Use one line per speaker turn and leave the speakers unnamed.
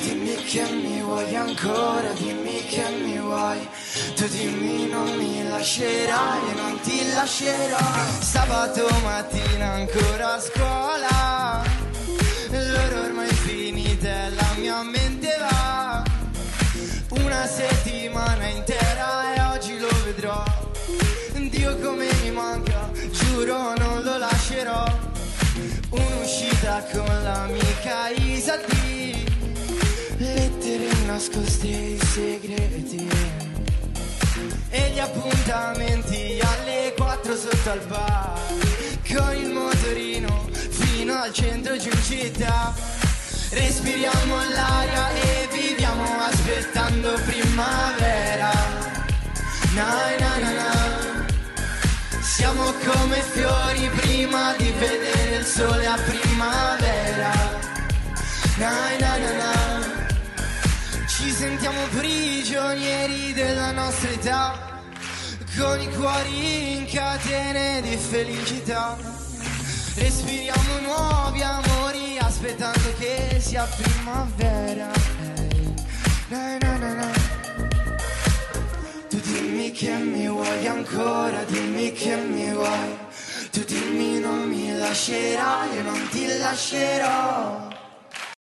Dimmi che mi vuoi ancora, dimmi che mi vuoi. Tu dimmi non mi lascerai e non ti lascerò. Sabato mattina ancora a scuola. L'ora ormai finita e la mia mente va. Una settimana intera e oggi lo vedrò. Dio come mi manca, giuro non lo lascerò. Un'uscita con l'amica Isadì, nascoste e segreti. E gli appuntamenti alle 4 sotto al bar, con il motorino fino al centro giù in città. Respiriamo l'aria e viviamo aspettando primavera. Na na na na. Siamo come fiori prima di vedere il sole a primavera. Na na. Sentiamo prigionieri della nostra età, con i cuori in catene di felicità. Respiriamo nuovi amori aspettando che sia primavera. Na, na, na. Tu dimmi che mi vuoi ancora, dimmi che mi vuoi. Tu dimmi non mi lascerai e non ti lascerò.